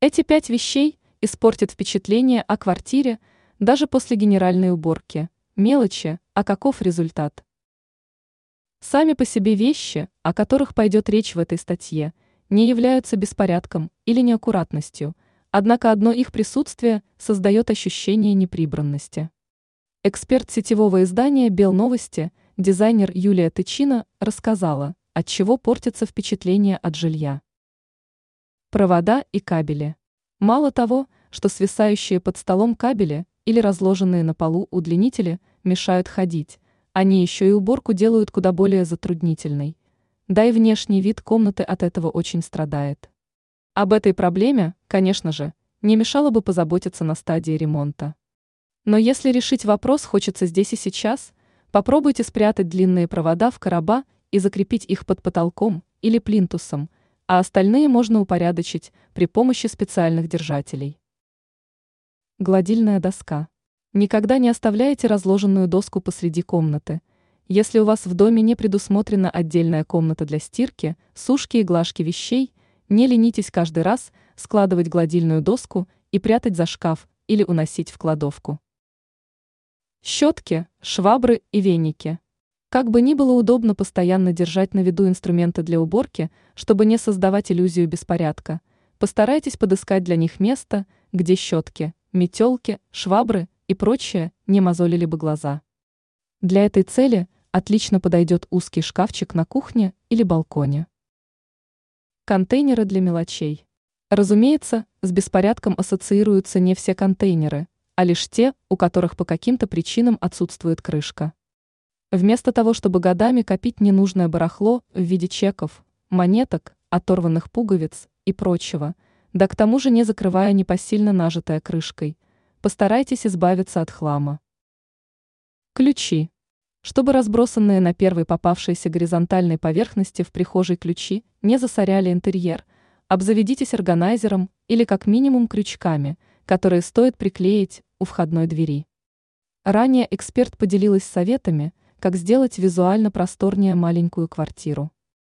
Эти пять вещей испортят впечатление о квартире даже после генеральной уборки. Мелочи, а каков результат? Сами по себе вещи, о которых пойдет речь в этой статье, не являются беспорядком или неаккуратностью, однако одно их присутствие создает ощущение неприбранности. Эксперт сетевого издания «Белновости», дизайнер Юлия Тычина, рассказала, от чего портится впечатление от жилья. Провода и кабели. Мало того, что свисающие под столом кабели или разложенные на полу удлинители мешают ходить, они еще и уборку делают куда более затруднительной. Да и внешний вид комнаты от этого очень страдает. Об этой проблеме, конечно же, не мешало бы позаботиться на стадии ремонта. Но если решить вопрос хочется здесь и сейчас, попробуйте спрятать длинные провода в короба и закрепить их под потолком или плинтусом, а остальные можно упорядочить при помощи специальных держателей. Гладильная доска. Никогда не оставляйте разложенную доску посреди комнаты. Если у вас в доме не предусмотрена отдельная комната для стирки, сушки и глажки вещей, не ленитесь каждый раз складывать гладильную доску и прятать за шкаф или уносить в кладовку. Щетки, швабры и веники. Как бы ни было удобно постоянно держать на виду инструменты для уборки, чтобы не создавать иллюзию беспорядка, постарайтесь подыскать для них место, где щетки, метелки, швабры и прочее не мозолили бы глаза. Для этой цели отлично подойдет узкий шкафчик на кухне или балконе. Контейнеры для мелочей. Разумеется, с беспорядком ассоциируются не все контейнеры, а лишь те, у которых по каким-то причинам отсутствует крышка. Вместо того, чтобы годами копить ненужное барахло в виде чеков, монеток, оторванных пуговиц и прочего, да к тому же не закрывая непосильно нажитая крышкой – постарайтесь избавиться от хлама. Ключи. Чтобы разбросанные на первой попавшейся горизонтальной поверхности в прихожей ключи не засоряли интерьер, обзаведитесь органайзером или как минимум крючками, которые стоит приклеить у входной двери. Ранее эксперт поделилась советами, как сделать визуально просторнее маленькую квартиру.